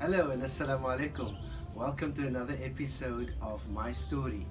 Hello and Assalamu alaikum. Welcome to another episode of My Story,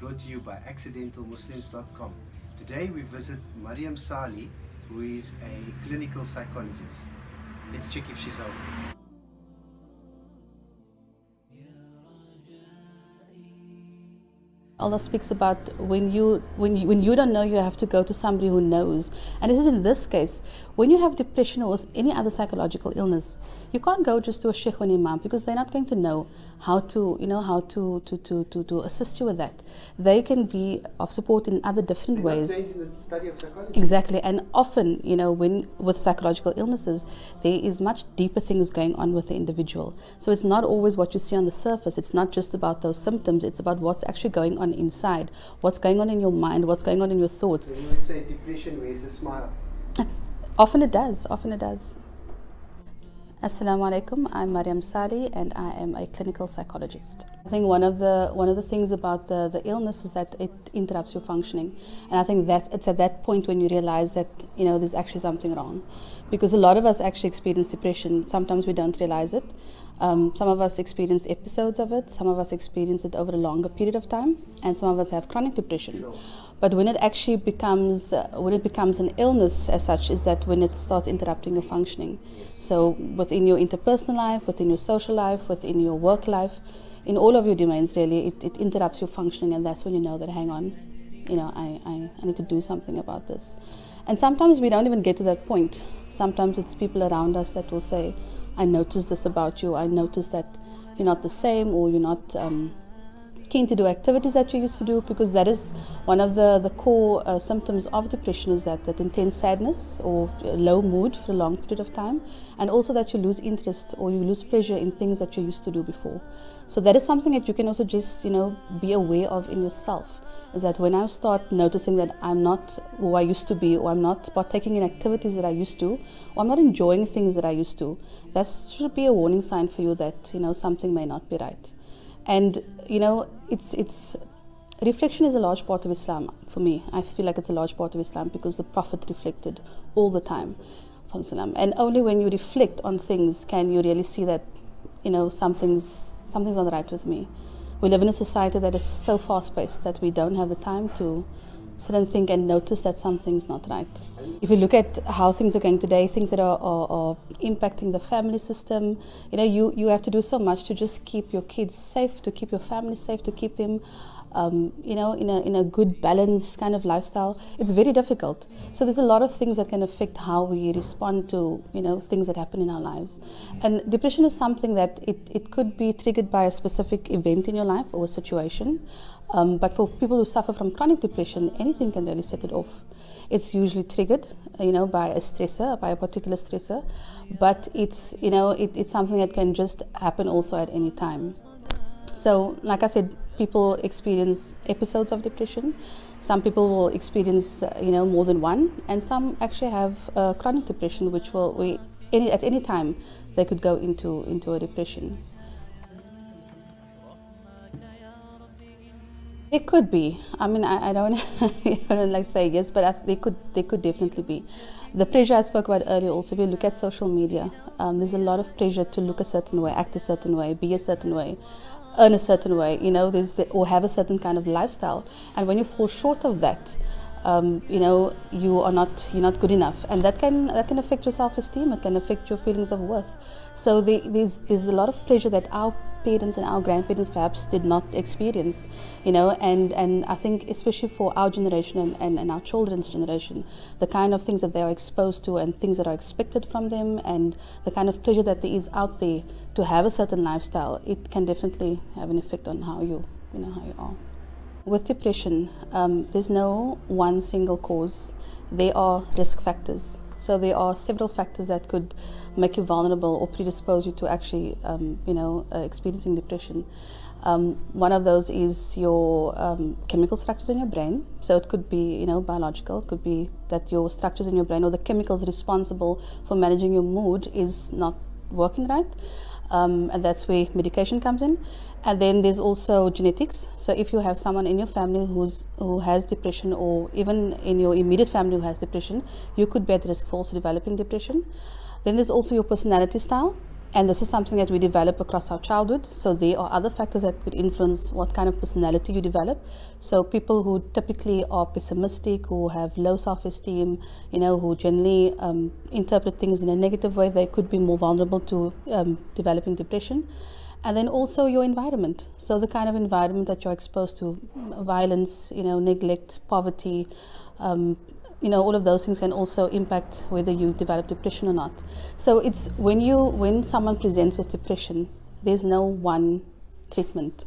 brought to you by accidentalmuslims.com. Today we visit Mariam Sali, who is a clinical psychologist. Let's check if she's home. Allah speaks about when you when you, when you don't know, you have to go to somebody who knows. And this is in this case, when you have depression or any other psychological illness, you can't go just to a sheikh or an imam because they're not going to know how to you know how to to, to, to, to assist you with that. They can be of support in other different They're ways. in the study of psychology. Exactly, and often, you know, when with psychological illnesses, there is much deeper things going on with the individual. So it's not always what you see on the surface. It's not just about those symptoms. It's about what's actually going on inside, what's going on in your mind, what's going on in your thoughts. So you would say depression a smile. Often it does. Often it does. Assalamu alaikum. I'm Mariam Sali and I am a clinical psychologist. I think one of the one of the things about the, the illness is that it interrupts your functioning. And I think that's it's at that point when you realize that, you know, there's actually something wrong. Because a lot of us actually experience depression. Sometimes we don't realize it. Um, some of us experience episodes of it, some of us experience it over a longer period of time, and some of us have chronic depression. But when it actually becomes uh, when it becomes an illness as such, is that when it starts interrupting your functioning. So within your interpersonal life, within your social life, within your work life, in all of your domains, really, it, it interrupts your functioning, and that's when you know that hang on, you know, I, I, I need to do something about this. And sometimes we don't even get to that point. Sometimes it's people around us that will say, I noticed this about you. I noticed that you're not the same or you're not um, keen to do activities that you used to do because that is one of the, the core uh, symptoms of depression is that, that intense sadness or low mood for a long period of time and also that you lose interest or you lose pleasure in things that you used to do before. So that is something that you can also just, you know, be aware of in yourself is that when I start noticing that I'm not who I used to be, or I'm not partaking in activities that I used to, or I'm not enjoying things that I used to, that should be a warning sign for you that you know something may not be right. And you know, it's it's reflection is a large part of Islam for me. I feel like it's a large part of Islam because the Prophet reflected all the time. And only when you reflect on things can you really see that, you know, something's something's not right with me. We live in a society that is so fast paced that we don't have the time to and think and notice that something's not right. If you look at how things are going today, things that are, are, are, impacting the family system, you know, you, you have to do so much to just keep your kids safe, to keep your family safe, to keep them um, you know, in a, in a good balance kind of lifestyle, it's very difficult. So there's a lot of things that can affect how we respond to, you know, things that happen in our lives. And depression is something that it, it could be triggered by a specific event in your life or a situation. Um, but for people who suffer from chronic depression, anything can really set it off. It's usually triggered, you know, by a stressor, by a particular stressor. But it's, you know, it, it's something that can just happen also at any time. So, like I said, people experience episodes of depression. Some people will experience, uh, you know, more than one, and some actually have uh, chronic depression, which will we any, at any time they could go into into a depression. It could be. I mean, I, I don't, I don't like say yes, but I, they could. They could definitely be. The pressure I spoke about earlier. Also, if you look at social media, um, there's a lot of pressure to look a certain way, act a certain way, be a certain way, earn a certain way. You know, there's or have a certain kind of lifestyle. And when you fall short of that, um, you know, you are not you're not good enough, and that can that can affect your self-esteem. It can affect your feelings of worth. So there's there's a lot of pressure that our parents and our grandparents perhaps did not experience, you know, and and I think especially for our generation and, and, and our children's generation, the kind of things that they are exposed to and things that are expected from them, and the kind of pleasure that there is out there to have a certain lifestyle, it can definitely have an effect on how you you know how you are. With depression, um, there's no one single cause. There are risk factors. So there are several factors that could make you vulnerable or predispose you to actually, um, you know, uh, experiencing depression. Um, one of those is your um, chemical structures in your brain. So it could be, you know, biological. It could be that your structures in your brain or the chemicals responsible for managing your mood is not working right. Um, and that's where medication comes in. And then there's also genetics. So if you have someone in your family who's who has depression, or even in your immediate family who has depression, you could be at risk for also developing depression. Then there's also your personality style. and this is something that we develop across our childhood. So there are other factors that could influence what kind of personality you develop. So people who typically are pessimistic, who have low self-esteem, you know, who generally um, interpret things in a negative way, they could be more vulnerable to um, developing depression. And then also your environment. So the kind of environment that you're exposed to, violence, you know, neglect, poverty, um, you know all of those things can also impact whether you develop depression or not. So it's when you when someone presents with depression there's no one treatment.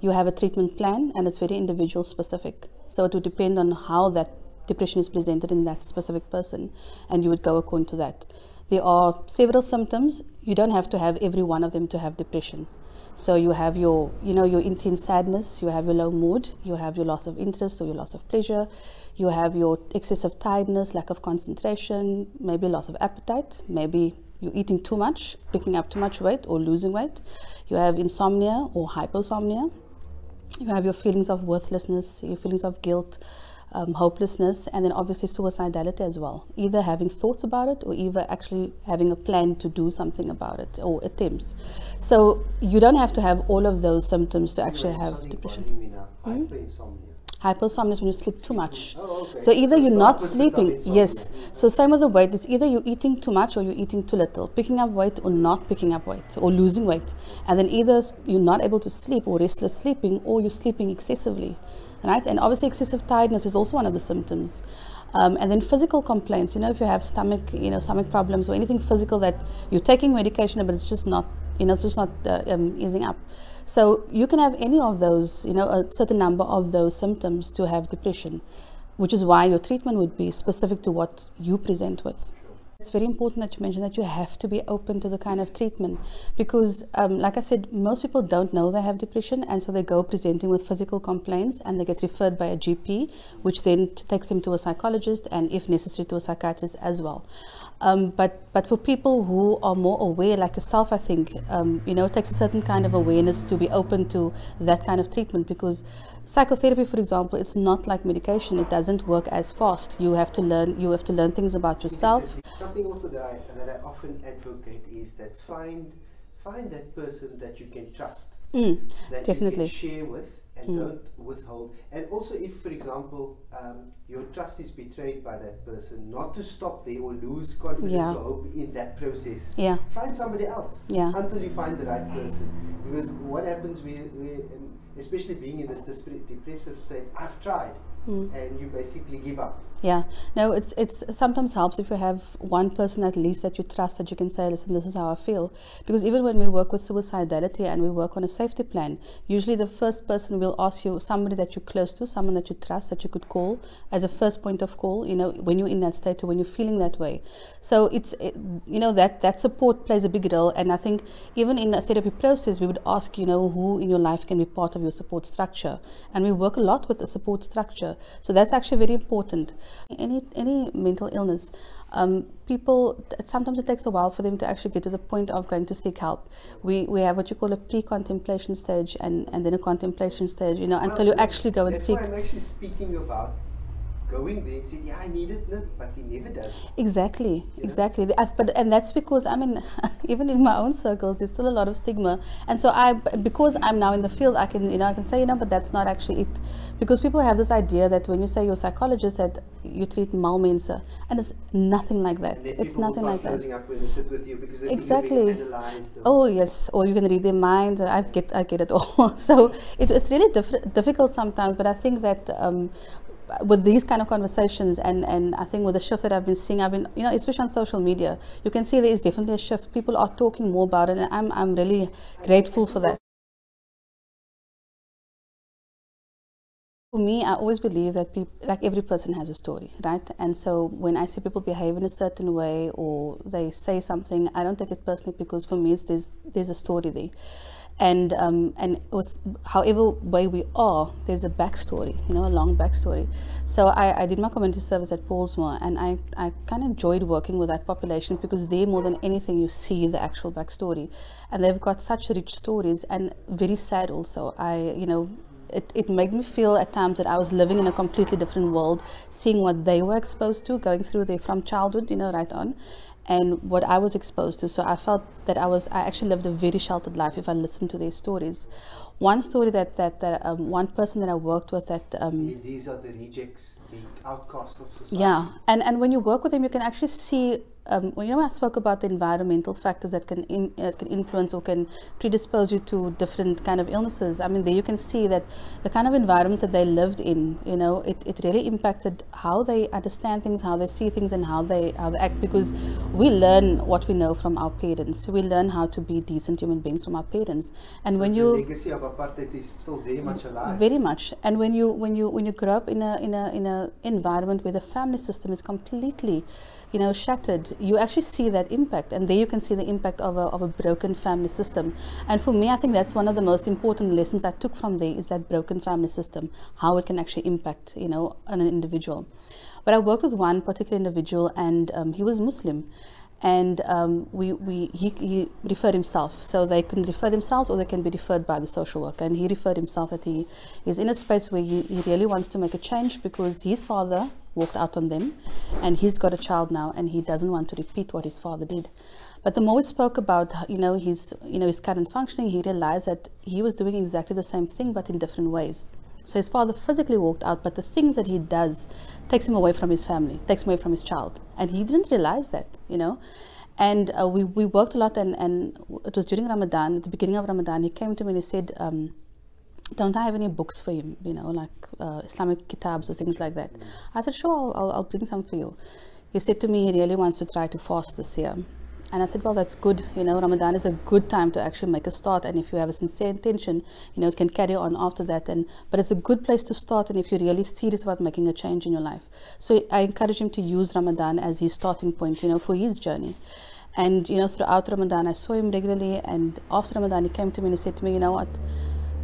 You have a treatment plan and it's very individual specific. So it would depend on how that depression is presented in that specific person and you would go according to that there are several symptoms you don't have to have every one of them to have depression so you have your, you know, your intense sadness, you have your low mood, you have your loss of interest or your loss of pleasure, you have your excessive tiredness, lack of concentration, maybe loss of appetite, maybe you're eating too much, picking up too much weight or losing weight. You have insomnia or hypersomnia. You have your feelings of worthlessness, your feelings of guilt, um, hopelessness, and then obviously suicidality as well. Either having thoughts about it or either actually having a plan to do something about it or attempts. So you don't have to have all of those symptoms to actually have depression. Hyperinsomnia. Hypersomnia is when you sleep too much. Oh, okay. So either So you're not sleeping, yes. So same with the weight. It's either you're eating too much or you're eating too little, picking up weight or not picking up weight, or losing weight. And then either you're not able to sleep or restless sleeping, or you're sleeping excessively, right? And obviously excessive tiredness is also one of the symptoms. Um, and then physical complaints. You know, if you have stomach, you know, stomach problems or anything physical that you're taking medication, but it's just not, you know, it's just not uh, um, easing up. So you can have any of those, you know, a certain number of those symptoms to have depression, which is why your treatment would be specific to what you present with. It's very important that you mention that you have to be open to the kind of treatment because, um, like I said, most people don't know they have depression and so they go presenting with physical complaints and they get referred by a GP, which then takes them to a psychologist and, if necessary, to a psychiatrist as well. Um, but but for people who are more aware, like yourself, I think um, you know it takes a certain kind of awareness to be open to that kind of treatment because psychotherapy, for example, it's not like medication. It doesn't work as fast. You have to learn. You have to learn things about yourself. Exactly. Something also that I that I often advocate is that find find that person that you can trust, Mm, that Definitely. you can share with, and Mm. don't withhold. And also, if, for example, um, your trust is betrayed by that person, not to stop there or lose confidence Yeah. or hope in that process. yeah. Find somebody else Yeah. until you find the right person. Because what happens, um, especially being in this depressive state, I've tried, Mm. and you basically give up. Yeah, no, it's it's sometimes helps if you have one person at least that you trust that you can say, listen, this is how I feel. Because even when we work with suicidality and we work on a safety plan, usually the first person will ask you somebody that you're close to, someone that you trust that you could call as a first point of call. You know, when you're in that state or when you're feeling that way. So it's it, you know that that support plays a big role. And I think even in a therapy process, we would ask you know who in your life can be part of your support structure, and we work a lot with the support structure. So that's actually very important. Any any mental illness, um, people sometimes it takes a while for them to actually get to the point of going to seek help. We we have what you call a pre-contemplation stage and and then a contemplation stage. You know until Well, you actually go and That's seek. why I'm actually speaking about going there. He said, yeah, I need it, no, but he never does. Exactly, Yeah. exactly. I- But and that's because I mean, even in my own circles, there's still a lot of stigma, and so I, because I'm now in the field, I can you know I can say you know, but that's not actually it, because people have this idea that when you say you're a psychologist that you treat malmense, and it's nothing like that. It's nothing like that. up when they sit with you because Exactly. think they're being analyzed. or- Oh yes, or you can read their mind. I get, I get it all. so it, it's really diff- difficult sometimes. But I think that um, with these kind of conversations, and and I think with the shift that I've been seeing, I've been, you know, especially on social media, you can see there is definitely a shift. People are talking more about it, and I'm I'm really grateful for that. For me, I always believe that peop like every person has a story, right? And so when I see people behave in a certain way or they say something, I don't take it personally because for me, it's there's there's a story there, and um, and with however way we are, there's a backstory, you know, a long backstory. So I, I did my community service at Pollsmoor, and I I kind of enjoyed working with that population because they more than anything you see the actual backstory, and they've got such rich stories and very sad also. I you know it, it made me feel at times that I was living in a completely different world, seeing what they were exposed to, going through their from childhood, you know, right on, and what I was exposed to. So I felt that I was I actually lived a very sheltered life if I listened to their stories. One story that that, that um, one person that I worked with that um, these are the rejects, the outcasts of society. Yeah, and and when you work with them, you can actually see um, you know, I spoke about the environmental factors that can in, uh, can influence or can predispose you to different kind of illnesses. I mean, there you can see that the kind of environments that they lived in, you know, it, it really impacted how they understand things, how they see things, and how they how they act. Because we learn what we know from our parents. We learn how to be decent human beings from our parents. And so when the you legacy of apartheid is still very much alive. very much. And when you when you when you grow up in a in a in a environment where the family system is completely you know, shattered, you actually see that impact. And there you can see the impact of a, of a broken family system. And for me, I think that's one of the most important lessons I took from there is that broken family system, how it can actually impact, you know, on an individual. But I worked with one particular individual and um, he was Muslim and um, we, we, he, he, referred himself. So they can refer themselves or they can be referred by the social worker. And he referred himself that he is in a space where he, he really wants to make a change because his father walked out on them and he's got a child now and he doesn't want to repeat what his father did. But the more we spoke about, you know, his, you know, his current functioning, he realized that he was doing exactly the same thing but in different ways. So his father physically walked out, but the things that he does takes him away from his family, takes him away from his child. And he didn't realize that, you know. And uh, we, we worked a lot, and, and it was during Ramadan, at the beginning of Ramadan, he came to me and he said, um, don't I have any books for him, you know, like uh, Islamic kitabs or things like that? I said, sure, I'll, I'll, I'll bring some for you. He said to me, he really wants to try to fast this year. And I said, well, that's good. You know, Ramadan is a good time to actually make a start. And if you have a sincere intention, you know, it can carry on after that. And But it's a good place to start. And if you're really serious about making a change in your life. So I encourage him to use Ramadan as his starting point, you know, for his journey. And, you know, throughout Ramadan, I saw him regularly. And after Ramadan, he came to me and he said to me, you know what,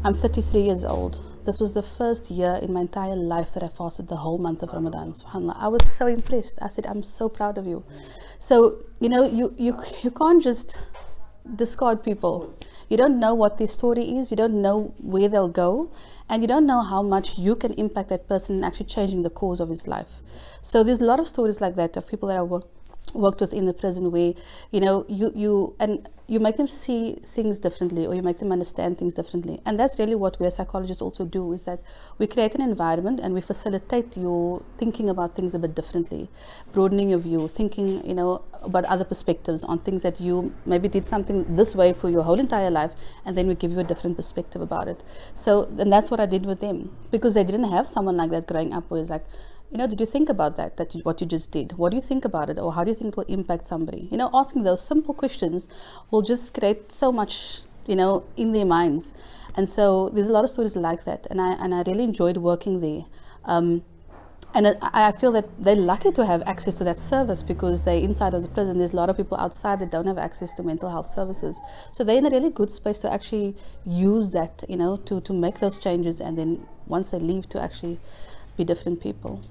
I'm 33 years old. This was the first year in my entire life that I fasted the whole month of Ramadan. SubhanAllah. I was so impressed. I said, I'm so proud of you. So, you know, you, you, you can't just discard people. You don't know what their story is, you don't know where they'll go, and you don't know how much you can impact that person in actually changing the course of his life. So there's a lot of stories like that of people that I work worked with in the prison where you know you you and you make them see things differently or you make them understand things differently. And that's really what we as psychologists also do is that we create an environment and we facilitate your thinking about things a bit differently broadening your view thinking you know about other perspectives on things that you maybe did something this way for your whole entire life and then we give you a different perspective about it. So and that's what i did with them. Because they didn't have someone like that growing up where it's like you know, did you think about that, that you, what you just did? What do you think about it? Or how do you think it will impact somebody? You know, asking those simple questions will just create so much, you know, in their minds. And so there's a lot of stories like that. And I, and I really enjoyed working there. Um, and I, I feel that they're lucky to have access to that service because they're inside of the prison. There's a lot of people outside that don't have access to mental health services. So they're in a really good space to actually use that, you know, to, to make those changes and then once they leave to actually be different people.